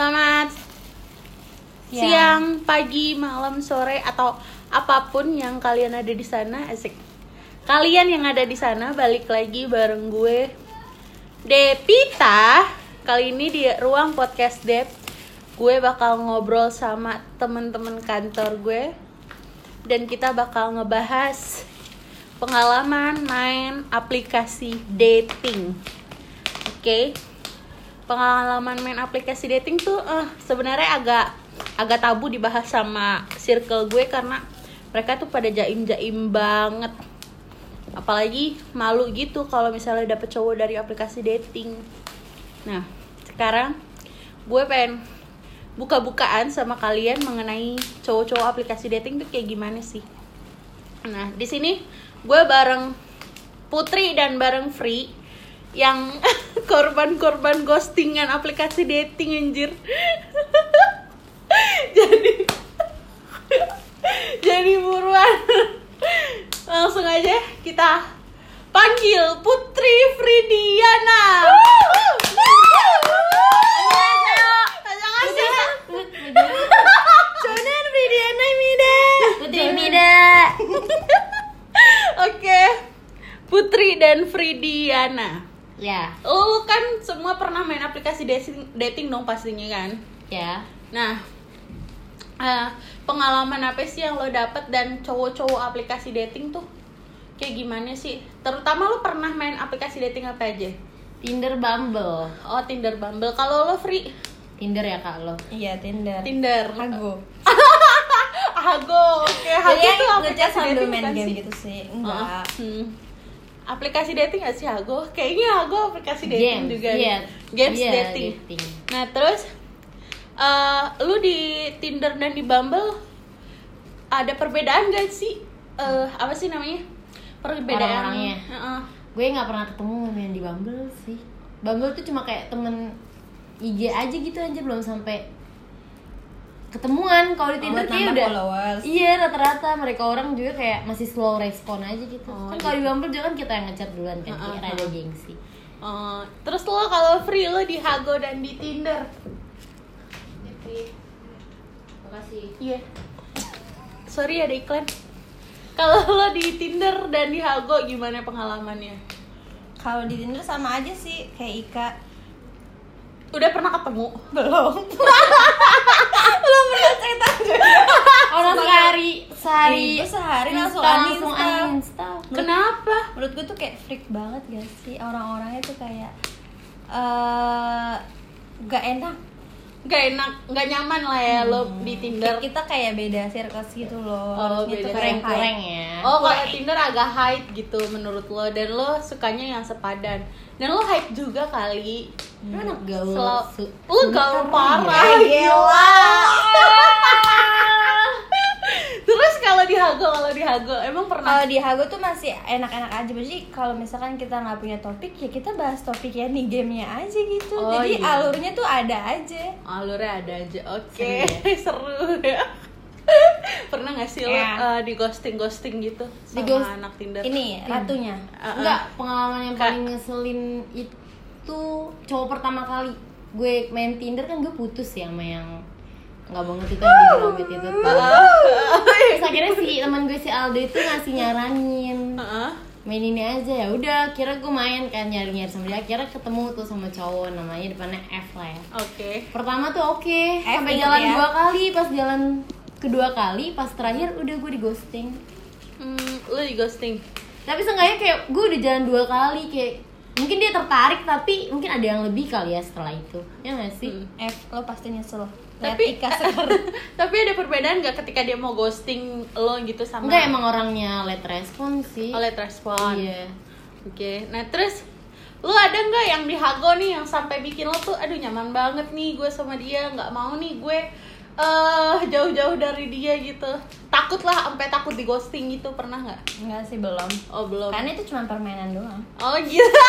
Selamat Ya. siang, pagi, malam, sore atau apa pun yang kalian ada di sana, asik. Kalian yang ada di sana balik lagi bareng gue Depita. Kali ini di ruang podcast Dep, gue bakal ngobrol sama temen-temen kantor gue dan kita bakal ngebahas pengalaman main aplikasi dating. Oke. Pengalaman main aplikasi dating tuh eh, sebenarnya agak agak tabu dibahas sama circle gue karena mereka tuh pada jaim-jaim banget. Apalagi malu gitu kalau misalnya dapet cowok dari aplikasi dating. Nah, sekarang gue pengen buka-bukaan sama kalian mengenai cowok-cowok aplikasi dating tuh kayak gimana sih. Nah, di sini gue bareng Putri dan bareng Free yang korban-korban ghostingan aplikasi dating anjir. jadi jadi buruan langsung aja kita panggil Putri Fridiana. Annyeonghaseyo. Jonan Fridiana Mida. Putri Mida. Oke. Putri dan Fridiana. Ya, Lu kan semua pernah main aplikasi dating, dating dong pastinya kan? ya. Nah, eh, pengalaman apa sih yang lo dapet dan cowok-cowok aplikasi dating tuh kayak gimana sih? Terutama lo pernah main aplikasi dating apa aja? Tinder Bumble. Oh Tinder, Bumble. Kalau lo free Tinder ya kak lo. Iya Tinder. Tinder. Hago. Hago. Oke, Hago Jadi tuh aplikasi sambil dating main game sih? gitu sih. Oh, Enggak. hmm. Aplikasi dating gak sih Hago? Kayaknya Hago aplikasi dating Games, juga. iya. Games Iya, dating. dating. Nah terus, eh lu di Tinder dan di Bumble ada perbedaan gak sih? Eh apa sih namanya? Perbedaan. Orang-orangnya. Heeh. Gue nggak pernah ketemu yang di Bumble sih. Bumble tuh cuma kayak temen IG aja gitu aja belum sampai ketemuan. Kalau di Tinder buat kayak udah followers. Iya rata-rata mereka orang juga kayak masih slow respon aja gitu. Oh, kan kalau di Bumble juga kan kita yang ngechat duluan kan Heeh, kayak rada heeh. gengsi. Eh, terus lo kalau free lo di Hago dan di Tinder? Makasih. Iya. Sorry ada iklan. Kalau lo di Tinder dan di Hago gimana pengalamannya? Kalau di Tinder sama aja sih kayak Ika. Udah pernah ketemu? Belum pernah cerita juga. Orang sehari sehari Itu sehari langsung Insta, uninstall. langsung uninstall. Kenapa? Menurut gue tuh kayak freak banget gak sih orang-orangnya tuh kayak eh gak enak. Gak enak, gak nyaman lah ya lo di Tinder. Kita kayak beda circle gitu loh. Oh, Harusnya beda kurang-kurang high. ya. Oh, kalau Tinder agak hype gitu menurut lo dan lo sukanya yang sepadan. Dan lo hype juga kali. Lu anak gaul. Lo gaul parah, ya. gila. Terus kalau di Hago, kalau di Hago emang pernah Kalau di Hago tuh masih enak-enak aja Jadi kalau misalkan kita nggak punya topik ya kita bahas topik ya nih gamenya aja gitu Oh, Jadi iya. alurnya tuh ada aja alurnya ada aja. Oke, Seru seru ya. pernah gak sih lo Ya. eh, di ghosting ghosting gitu sama Di ghost- anak Tinder? Ini ratunya Uh-uh. Enggak, pengalaman yang paling ngeselin itu cowok pertama kali gue main Tinder kan gue putus ya sama yang nggak banget itu yang di Gromit itu tuh. Terus akhirnya si teman gue si Aldo itu ngasih nyaranin Heeh. main ini aja ya udah kira gue main kan nyari nyari sama dia kira ketemu tuh sama cowok namanya depannya F lah ya Oke. pertama tuh oke F sampai jalan ya. dua kali pas jalan kedua kali pas terakhir udah gue di ghosting Hmm, lo di ghosting. tapi seenggaknya kayak gue udah jalan dua kali kayak mungkin dia tertarik tapi mungkin ada yang lebih kali ya setelah itu ya nggak sih Hmm. F lo pasti nyesel Tapi Tapi ada perbedaan gak ketika dia mau ghosting lo gitu sama enggak emang orangnya late respon sih. Oleh respon. iya. Oke. Nah, terus lo ada nggak yang di Hago nih yang sampai bikin lo tuh aduh nyaman banget nih gue sama dia nggak mau nih gue eh jauh-jauh dari dia gitu. Takut lah sampai takut di ghosting gitu pernah nggak? Enggak sih belum. Oh belum. Karena itu cuma permainan doang. Oh gitu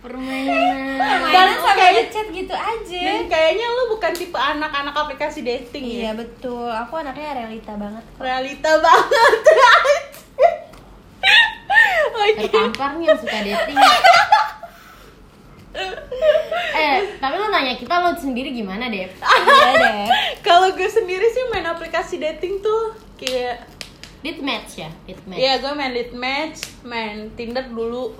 permainan. Dan sama kayak- ngechat gitu aja. Dan kayaknya lo bukan tipe anak-anak aplikasi dating Iya ya betul, aku anaknya realita banget kok. realita banget. Oke. tertampar nih yang suka dating. Eh tapi lo nanya kita lo sendiri gimana deh Iya deh. Kalau gue sendiri sih main aplikasi dating tuh kayak Lead match ya? Lead match Iya gue main lead match, main Tinder dulu.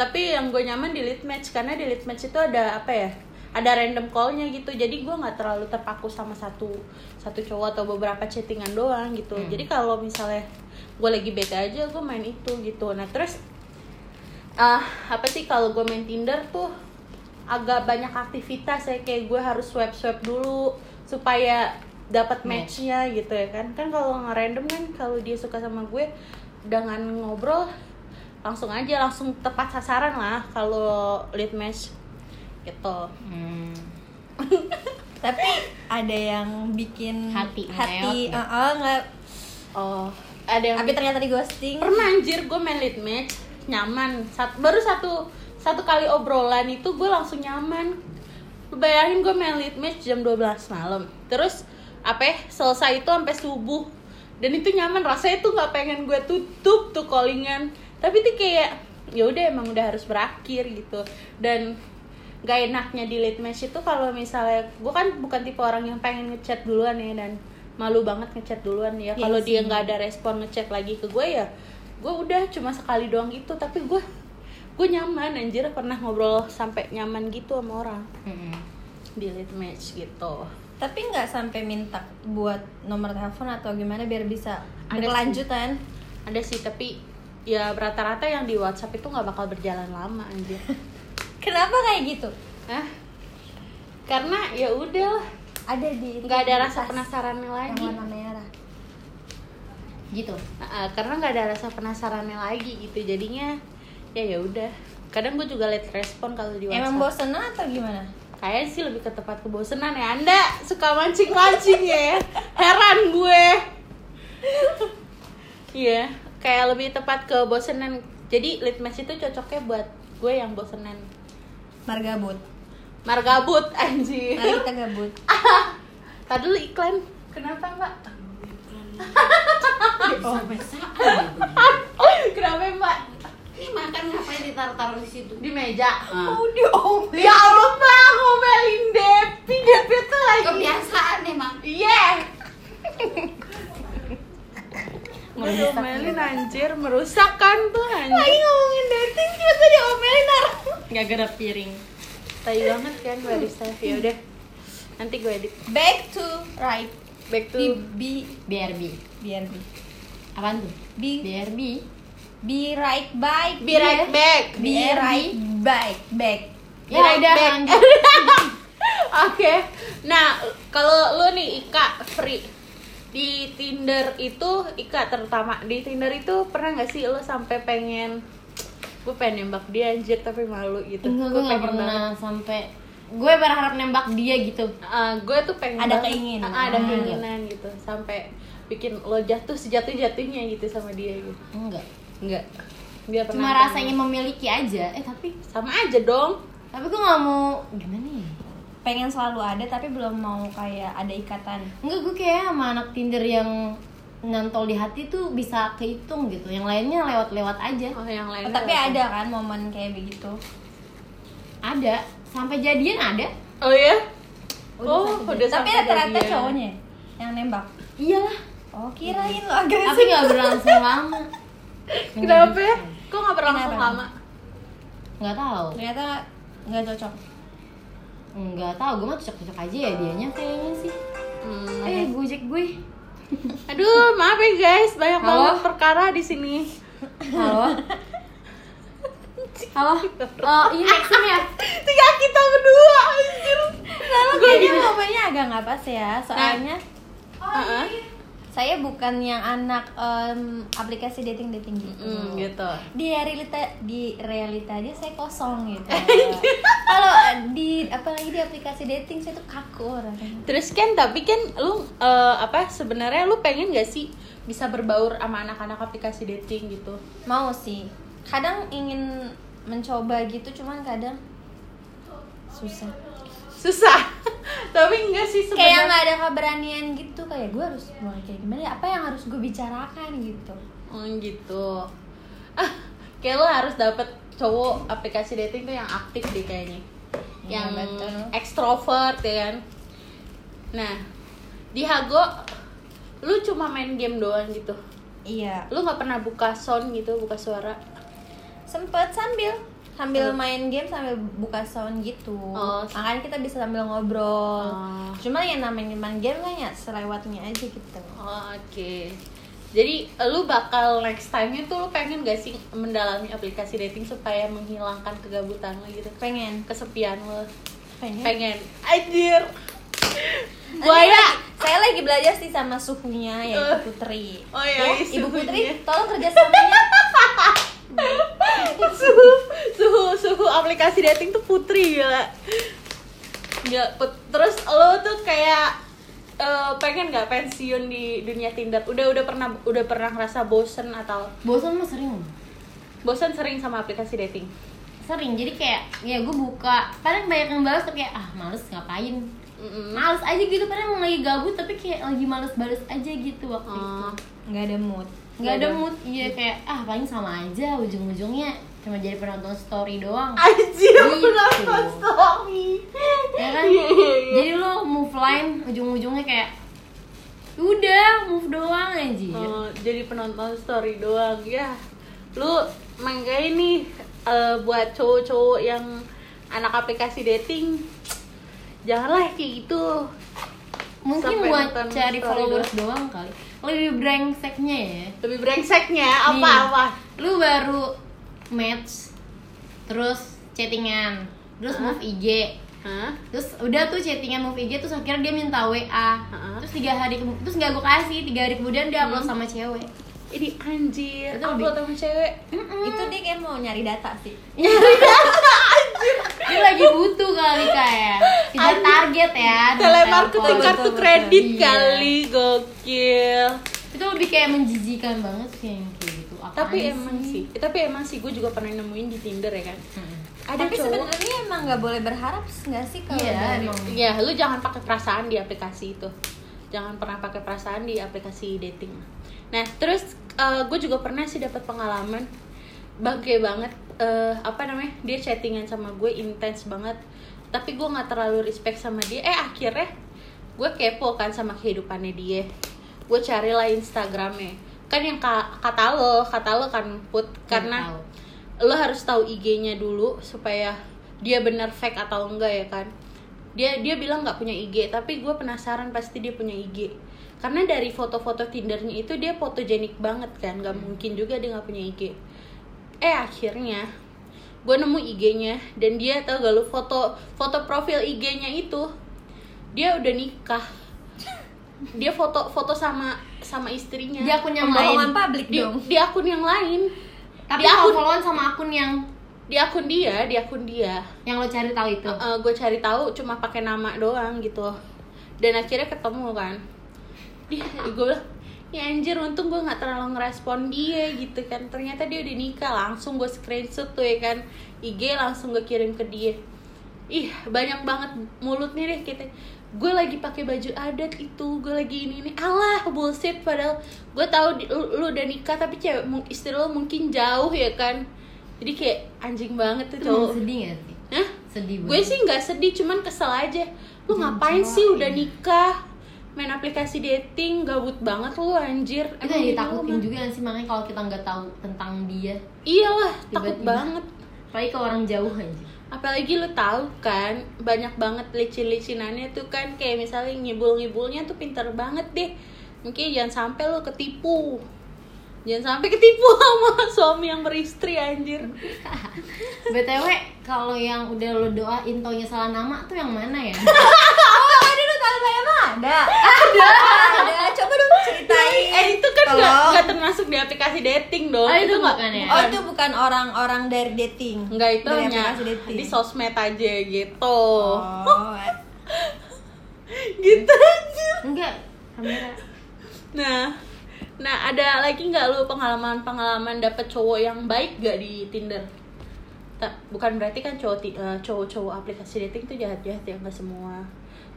Tapi yang gue nyaman di lead match karena di lead match itu ada apa ya? Ada random callnya gitu. Jadi gue nggak terlalu terpaku sama satu satu cowok atau beberapa chattingan doang gitu. Hmm. Jadi kalau misalnya gue lagi bete aja gue main itu gitu. Nah terus ah apa sih kalau gue main Tinder tuh agak banyak aktivitas ya kayak gue harus swipe swipe dulu supaya dapat Match. matchnya gitu ya kan kan kalau nge-random kan kalau dia suka sama gue dengan ngobrol langsung aja langsung tepat sasaran lah kalau lead match gitu Hmm. Tapi ada yang bikin Hati hati, nggak? Heeh, nggak. oh ada yang Tapi ternyata di ghosting. pernah anjir gue main lead match nyaman Sat- baru satu satu kali obrolan itu gue langsung nyaman bayangin gue main lead match jam 12 malam terus apa ya, selesai itu sampai subuh dan itu nyaman rasanya tuh nggak pengen gue tutup tuh callingan tapi tuh kayak ya udah emang udah harus berakhir gitu dan gak enaknya di lead match itu kalau misalnya gue kan bukan tipe orang yang pengen ngechat duluan ya dan malu banget ngechat duluan ya Iya kalau sih. dia nggak ada respon ngechat lagi ke gue ya gue udah cuma sekali doang gitu tapi gue gue nyaman anjir pernah ngobrol sampai nyaman gitu sama orang Hmm. di lead match gitu Tapi nggak sampai minta buat nomor telepon atau gimana biar bisa Ada berkelanjutan. ada sih tapi ya rata-rata yang di WhatsApp itu nggak bakal berjalan lama anjir. Kenapa kayak gitu? Hah? karena ya udah. Ada di nggak ada rasa penasarannya yang lagi. warna merah. gitu. Nah, karena nggak ada rasa penasarannya lagi gitu jadinya ya ya udah. Kadang gue juga liat respon kalau di WhatsApp. Emang bosen atau gimana? Kayaknya sih lebih ke tempat kebosanan ya. Anda suka mancing-mancing ya. Heran gue. Iya Kayak lebih tepat ke bosenan. Jadi litmas itu cocoknya buat gue yang bosenan. Margabut. Margabut anjir. Mari kita gabut. Tadi dulu iklan. Kenapa mbak? oh Kenapa mbak? ini makan ngapain ditaruh-taruh di situ? Di meja. Oh, diomelin. Ya Allah mbak ngomelin Depi Depi tuh lagi kebiasaan emang. Iya Ngomelin anjir. Merusak kan tuh anjir. Lagi ngomongin dating ternyata diomelin orang. nggak gara piring. Tai banget kan barista Ya udah. Nanti gue edit. Back to right. Back to Be B. BRB BRB. apaan tuh? Be BRB be right back. Be right back. Be right back. Back. Be Ya right back. Oke. Nah kalau lu nih Ika free di Tinder itu Ika terutama di Tinder itu pernah nggak sih lu sampai pengen gue pengen nembak dia anjir tapi malu gitu? Enggak gue nggak pengen banget. pernah sampai. Gue berharap nembak dia gitu. Ah, gue tuh pengen Ada banget. keinginan. Ah, ada Hmm. keinginan gitu. Sampai bikin lo jatuh sejatuh jatuhnya gitu sama dia gitu. Enggak. Enggak. Dia pernah cuma rasanya memiliki aja. Eh tapi sama aja dong. Tapi gue nggak mau. Gimana ya Pengen selalu ada tapi belum mau kayak ada ikatan. enggak gue kayak sama anak Tinder yang nantol di hati tuh bisa kehitung gitu yang lainnya lewat-lewat aja oh yang lain Oh, tapi ada kan momen kayak begitu. ada sampai jadian ada oh ya Udah oh sampai udah jadi. Tapi rata-rata jadian. cowoknya yang nembak. iyalah Oh, kirain lo tapi agresif. nggak berlangsung lama kenapa ya? kok nggak berlangsung Kenapa? lama nggak tahu Ternyata nggak cocok. Nggak tahu gue mah cocok-cocok aja ya dianya kayaknya sih. Hmm. eh gojek gue. Aduh maaf ya guys banyak Halo? banget perkara di sini. Halo? Halo? Oh ini Maxim ya? Tinggal kita berdua anjir. Lalu kayaknya momennya agak nggak pas ya, soalnya. Heeh. Saya bukan yang anak em, aplikasi dating dating gitu. Hmm, gitu Di realita di realita aja saya kosong gitu. Kalau di apalagi di aplikasi dating saya tuh kaku orangnya. Terus kan tapi kan lu eh, apa sebenarnya lu pengen gak sih bisa berbaur sama anak-anak aplikasi dating gitu? Mau sih. Kadang ingin mencoba gitu, cuman kadang susah. Susah. Tapi enggak sih Kayak sebenarnya. nggak ada keberanian gitu kayak gue harus mulai kayak gimana ya? Apa yang harus gue bicarakan gitu. Oh gitu. Ah, kayak lu harus dapet cowok aplikasi dating tuh yang aktif deh kayaknya. Iya, yang betul. ekstrovert ya kan nah di Hago lu cuma main game doang gitu iya lu nggak pernah buka sound gitu buka suara sempet sambil sambil main game sambil buka sound gitu Oh. makanya kita bisa sambil ngobrol Oh. cuma yang namanya main game kan ya selewatnya aja gitu Oh, Oke. Jadi lu bakal next time itu lu pengen gak sih mendalami aplikasi dating supaya menghilangkan kegabutan lo gitu, pengen kesepian lo? pengen Pengen. Anjir. Buaya. saya lagi belajar sih sama suhunya ya. Ibu Putri Oh iya, ya, Ibu. Putri tolong kerjasamanya suhu suhu suhu aplikasi dating tuh putri gila. Gila, put- terus lo tuh kayak eh, pengen nggak pensiun di dunia Tinder? Udah udah pernah udah pernah ngerasa bosen atau bosan mah sering bosen sering sama aplikasi dating? sering jadi kayak ya gue buka paling banyak yang balas tapi kayak ah males ngapain Mm-mm. males aja gitu padahal emang lagi gabut tapi kayak lagi males balas aja gitu waktu itu Oh. nggak ada mood nggak ada mood iya kayak ah paling sama aja ujung-ujungnya cuma jadi penonton story doang Anjir, Gitu. penonton story. ya kan Iya, iya, iya. jadi lo move line ujung-ujungnya kayak udah move doang anjir Oh, jadi penonton story doang ya. Lu makanya nih eh, buat cowok-cowok yang anak aplikasi dating janganlah kayak gitu. mungkin sampai buat cari followers doang kali lebih brengseknya ya Lebih brengseknya Nih, apa-apa. lu baru match terus chattingan terus Hah? move IG Hah? terus udah tuh chattingan move IG terus akhirnya dia minta WA Hah? terus tiga hari terus nggak gue kasih tiga hari kemudian dia upload Hmm. sama cewek Ini anjir, Itu upload sama cewek. itu dia kayak mau nyari data sih dia lagi butuh kali kayak kejar target ya Telemarketing kartu betul, betul. kredit Iya. kali, gokil. itu lebih kayak menjijikan banget sih yang kayak gitu Apaan Tapi emang sih, tapi emang sih gue juga pernah nemuin di Tinder ya kan. Hmm. Ada tapi sebenarnya emang nggak boleh berharap nggak sih kalau Iya, dari- emang. Ya, lu jangan pakai perasaan di aplikasi itu. Jangan pernah pakai perasaan di aplikasi dating. Nah, terus gue juga pernah sih dapat pengalaman bangke banget eh, apa namanya? Dia chattingan sama gue intens banget. Tapi gue nggak terlalu respect sama dia. Eh, akhirnya gue kepo kan sama kehidupannya dia. Gue carilah Instagramnya. Kan yang ka- kata lo, kata lo kan put karena Tahu. lo harus tahu IG-nya dulu supaya dia bener fake atau enggak ya kan dia dia bilang nggak punya IG tapi gue penasaran pasti dia punya IG karena dari foto-foto Tindernya itu dia fotogenik banget kan nggak mungkin juga dia nggak punya IG eh akhirnya gue nemu IG-nya dan dia tau gak lu foto foto profil IG-nya itu dia udah nikah. Dia foto foto sama sama istrinya. Dia akun yang lain. publik di, dong. di akun yang lain. Tapi di akun followan sama akun yang di akun dia di akun dia. Yang lo cari tahu itu? Gue cari tahu cuma pakai nama doang gitu. Dan akhirnya ketemu kan. Dia gue bilang ya anjir untung gue nggak terlalu ngerespon dia gitu kan. Ternyata dia udah nikah langsung gue screenshot tuh ya kan. IG langsung gue kirim ke dia. Ih banyak banget mulutnya deh kita. Gue lagi pakai baju adat itu gue lagi ini ini. Alah bullshit padahal gue tahu lu, lu udah nikah tapi cewek istri lo mungkin jauh ya kan. Jadi kayak anjing banget tuh cowok. sedih gak sih? Hah? sedih gue sih nggak sedih cuman kesel aja. Lu ngapain sih udah nikah main aplikasi dating gabut banget lu anjir. Itu yang ini ditakutin juga gak sih? Makanya kalau kita nggak tahu tentang dia iyalah takut Tiba-tiba. banget. Apalagi ke orang jauh aja apalagi lu tahu kan banyak banget licin-licinannya tuh kan kayak misalnya ngibul-ngibulnya tuh pinter banget deh. Mungkin jangan sampai lu ketipu. Jangan sampai ketipu sama suami yang beristri anjir. Btw kalau yang udah lo doain taunya salah nama tuh yang mana ya saya mah ada ada ada coba dong ceritain eh itu kan nggak termasuk di aplikasi dating dong Oh, itu nggak- bukan ya? oh itu bukan orang-orang dari dating Enggak itu Dari hanya aplikasi dating. di sosmed aja gitu. oh Gitu aja. enggak kamera Nah, nah ada lagi nggak lu pengalaman-pengalaman dapet cowok yang baik gak di Tinder? Tak, bukan berarti kan cowok eh, cowok-cowok aplikasi dating tuh jahat-jahat ya nggak semua.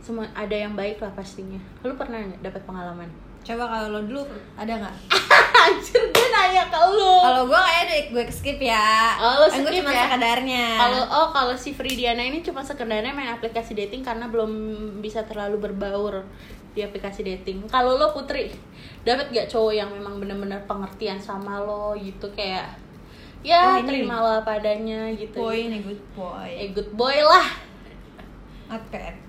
Semua ada yang baik lah pastinya. Lu pernah nggak dapet pengalaman? coba kalau lo dulu ada nggak anjir gue nanya ke lu Kalau gue kayak deh gue skip ya. Oh, lu Kan gue skip cuma ya? sekedarnya. kalau oh kalau si Fridiana ini cuma sebenarnya main aplikasi dating karena belum bisa terlalu berbaur di aplikasi dating kalau lo putri dapat gak cowok yang memang bener-bener pengertian sama lo gitu kayak ya ini- terima lo apa adanya gitu boy nih good boy. eh good boy lah Oke.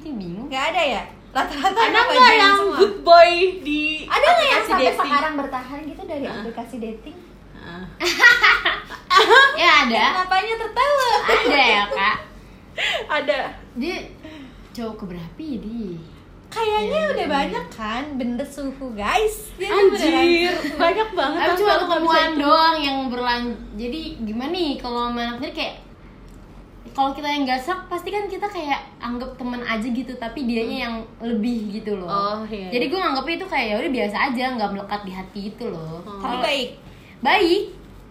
Gitu bingung Nggak ada ya? Rata-rata ada nggak yang semua? good boy di Ada nggak yang sampai dating? sekarang bertahan gitu dari aplikasi dating? Ah. ya ada Kenapanya tertawa? ada ya kak ada dia cowok keberapa ya dia Kayaknya udah banyak kan bener suhu guys. Dia anjir banyak banget Tapi tau cuma ketemuan doang yang berlanjut jadi gimana nih kalau sama anak sendiri kayak kalau kita yang gasak pasti kan kita kayak anggap teman aja gitu tapi dianya yang lebih gitu loh Oh, iya. jadi gue nganggapnya itu kayak ya udah biasa aja nggak melekat di hati itu loh Oh. Tapi baik. baik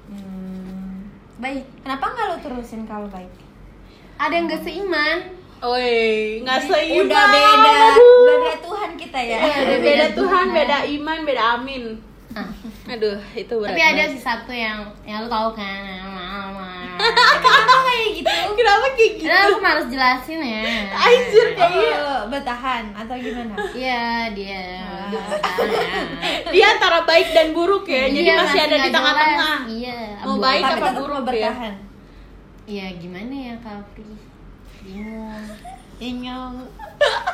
Hmm. baik Kenapa nggak lo terusin kalau baik? ada yang gak seiman Oi, nggak seimbang. Udah beda, Aduh. beda Tuhan kita ya. Iya, udah beda Tuhan, beda iman, beda amin. Ah. Aduh, itu berat. tapi ada sih satu yang yang lu tahu kan Kenapa kayak gitu? Kenapa kayak gitu? Nah, aku harus jelasin ya. Anjir kayaknya. Oh, bertahan atau gimana? Iya, dia. Ah. dia bertahan. Dia antara baik dan buruk ya. Jadi Iya, masih ada di tengah-tengah. Iya. Mau baik Tapi apa buruk mau ya? bertahan. Iya, gimana ya, Kapri? Bingung. Inyong.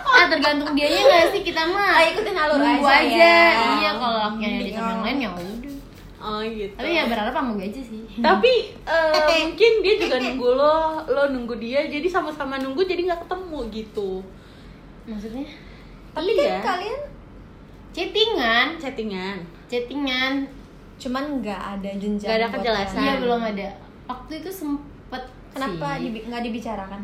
Ah, tergantung dianya nggak sih kita mah. Ah, ikutin alur aja aja. ya. Iya, kalau dia sama yang lain ya udah. Oh gitu. Tapi ya berharap sama gue aja sih. Tapi eh, mungkin dia juga nunggu lo, lo nunggu dia, jadi sama-sama nunggu jadi nggak ketemu gitu. Maksudnya Tapi Iya. kan kalian chattingan, Chattingan. chattingan. cuman nggak ada jenjang. Nggak ada kejelasan. Iya, belum ada. Waktu itu sempet Kenapa sih. dibi- nggak dibicarakan?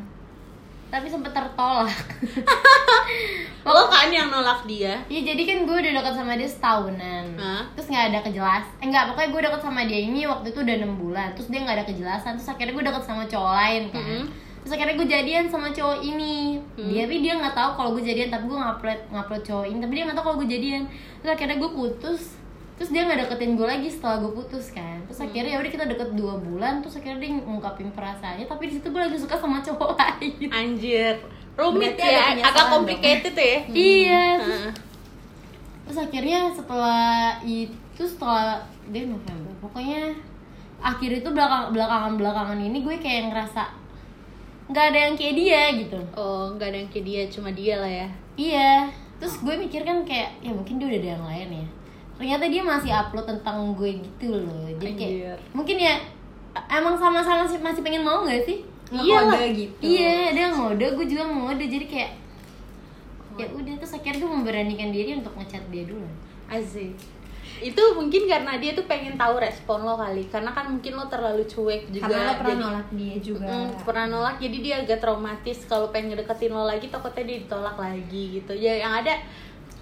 Tapi sempet tertolak. Lo kan yang nolak dia. Iya jadi kan gue udah deket sama dia setahunan Hah? Terus gak ada kejelas Eh enggak pokoknya gue deket sama dia ini waktu itu udah 6 bulan Terus dia gak ada kejelasan Terus akhirnya gue deket sama cowok lain kan Mhm. Terus akhirnya gue jadian sama cowok ini Hmm. Dia tapi dia gak tahu kalau gue jadian Tapi gue ngupload, ngupload cowok ini Tapi dia gak tahu kalau gue jadian Terus akhirnya gue putus Terus dia gak deketin gue lagi setelah gue putus kan Terus Hmm. akhirnya ya udah kita deket 2 bulan Terus akhirnya dia ngungkapin perasaannya Tapi di situ gue lagi suka sama cowok lain Anjir. Rumit Berarti ya, agak dong. complicated ya. Iya Heeh. terus terus akhirnya setelah itu setelah dia November pokoknya akhir itu belakang belakangan belakangan ini gue kayak ngerasa nggak ada yang kayak dia gitu Oh, nggak ada yang kayak dia, cuma dia lah ya. iya terus gue mikir kan kayak ya mungkin dia udah ada yang lain ya ternyata dia masih upload tentang gue gitu loh jadi kayak Anjir. mungkin ya emang sama-sama sih masih pengen mau gak sih Iya lah. Gitu. iya dia ngode gue juga ngode jadi kayak ya udah terus akhirnya gue memberanikan diri untuk ngechat dia dulu Asik. Itu mungkin karena dia tuh pengen tahu respon lo kali. Karena kan mungkin lo terlalu cuek juga. Karena lo pernah jadi- nolak dia juga. Mm, pernah nolak jadi dia agak traumatis kalau pengen deketin lo lagi takutnya dia ditolak lagi gitu. Ya yang ada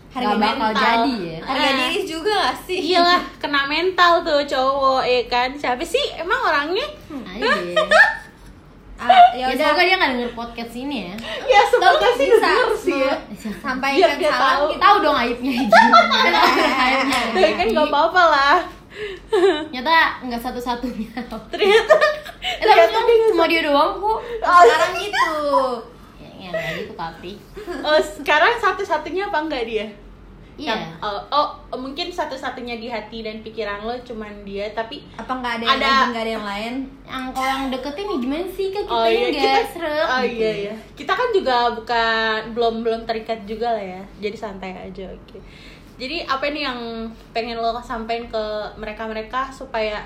Harga Gak bakal mental. jadi ya Harga Ah. diri juga gak sih? Iyalah kena mental tuh cowok ya kan. Siapa sih emang orangnya? deh Ah, ya ya semoga udah. dia gak denger podcast ini ya Ya semoga Tapi sih bisa denger sih ya. Sampaikan Biar dia salam tahu. gitu. tahu dong aibnya gimana aibnya Ya kan gak apa-apa lah. nyata nggak satu-satunya Ternyata eh tapi kan cuma dia doang kok Sekarang itu. ya ya nggak gitu kapri oh, sekarang satu-satunya apa enggak dia? iya Yang- oh, oh, mungkin satu-satunya di hati dan pikiran lo cuman dia tapi Apa nggak ada yang Ada. lagi, nggak ada yang lain? yang kalau yang deketin nih gimana sih kan kita oh iya nggak kita seret oh gitu. iya iya kita kan juga bukan belum belum terikat juga lah ya jadi santai aja oke jadi apa nih yang pengen lo sampaikan ke mereka mereka supaya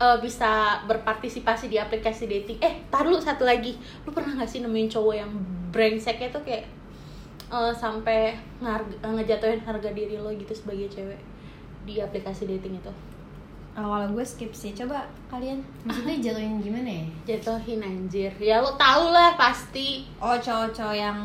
eh, bisa berpartisipasi di aplikasi dating eh tar lu satu lagi lu pernah gak sih nemuin cowok yang brengseknya tuh kayak eh, sampai ngarg- ngejatuhin harga diri lo gitu sebagai cewek di aplikasi dating itu Oh, kalau gue skip sih. Coba kalian. maksudnya jatuhin gimana ya jatuhin anjir ya lo tau lah pasti Oh, cowok-cowok yang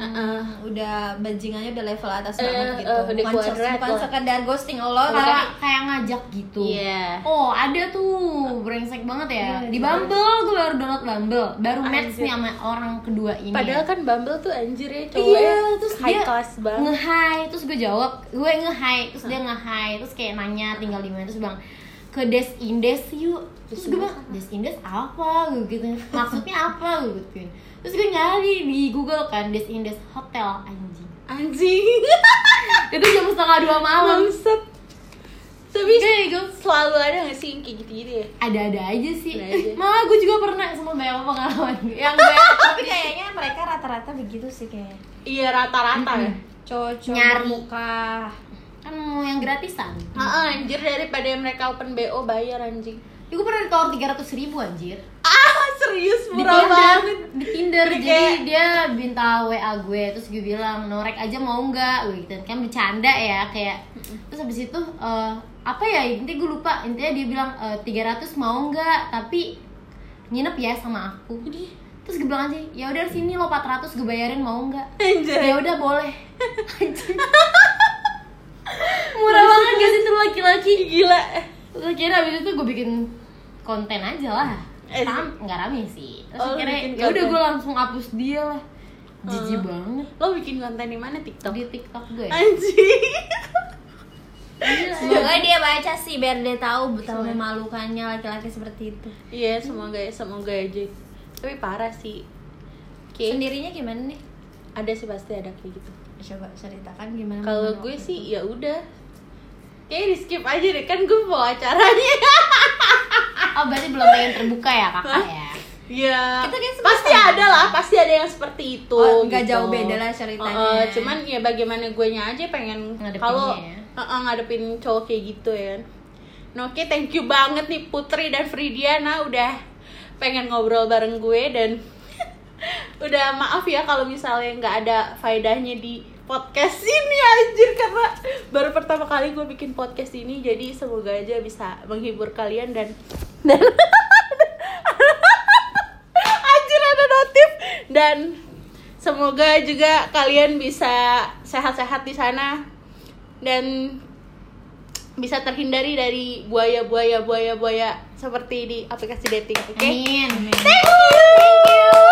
Uh-uh. udah bajingannya udah level atas Eh, banget gitu. eh, udah bukan, kuadrat bukan sekedar ghosting lo kayak kayak kayak ngajak gitu. Iya. oh ada tuh. Brengsek banget ya. Iya, di iya. Bumble gue baru download Bumble. Baru match nih sama orang kedua ini. Padahal kan Bumble tuh anjir ya cowok Iya, terus high dia class banget. nge-hi, terus gue jawab, gue nge-hi, terus dia nge-hi, terus kayak nanya tinggal di mana, terus bilang ke Des Indes yuk. Terus gue bilang Des Indes apa? Gue gitu. Maksudnya apa? Gue gitu terus gue nyari di Google kan Des Indes hotel anjing. Anjing. itu jam setengah dua malam. Bangsat. Tapi Kayak gue selalu ada gak sih yang kayak gitu-gitu ya? ada-ada aja sih. Ada aja. malah gue juga pernah sama banyak pengalaman. Yang gue tapi kayaknya mereka rata-rata begitu sih kayak. Iya rata-rata ya. cowok-cowok Nyari. muka kan mau yang gratisan. Ah, anjir daripada mereka open BO bayar anjing. ya, gue pernah ditawar tiga ratus ribu anjir. Ah, serius di murah Tinder, banget. di Tinder Jadi jadi kayak- dia minta WA gue terus gue bilang norek aja mau nggak? Gue gitu. Kan bercanda ya kayak. Terus habis itu eh, apa ya intinya gue lupa. Intinya dia bilang tiga ratus mau nggak? Tapi nginep ya sama aku. Terus gue bilang aja ya udah sini lo 400 gue bayarin mau nggak? Ya udah boleh. murah banget gak sih tuh laki-laki Gila. terus akhirnya abis itu gue bikin konten aja lah Eh, Ram, nggak rame sih terus Oh, akhirnya ya udah gue langsung hapus dia lah jijik Hmm. banget Lo bikin konten di mana TikTok? di tiktok gue Anjing. semoga dia baca sih biar dia tahu betapa memalukannya laki-laki seperti itu Iya, semoga ya, semoga aja. Tapi parah sih. Oke. sendirinya gimana nih Ada sih pasti ada kayak gitu. Coba ceritakan gimana Kalau gue sih ya udah. Kayak di skip aja deh kan gue mau acaranya. oh berarti belum pengen terbuka ya kakak ya Iya. Sempat pasti ada lah, pasti ada yang seperti itu. Oh, nggak gitu. jauh beda lah ceritanya. Uh, uh, cuman ya bagaimana gue nya aja pengen kalau ya. uh, uh, ngadepin cowok kayak gitu ya. Nah, Oke, thank you banget nih Putri dan Fridiana udah pengen ngobrol bareng gue dan udah maaf ya kalau misalnya nggak ada faedahnya di podcast ini anjir karena baru pertama kali gue bikin podcast ini jadi semoga aja bisa menghibur kalian dan dan anjir ada notif. Dan semoga juga kalian bisa sehat-sehat di sana dan bisa terhindari dari buaya-buaya buaya-buaya seperti di aplikasi dating oke? Amin. Thank you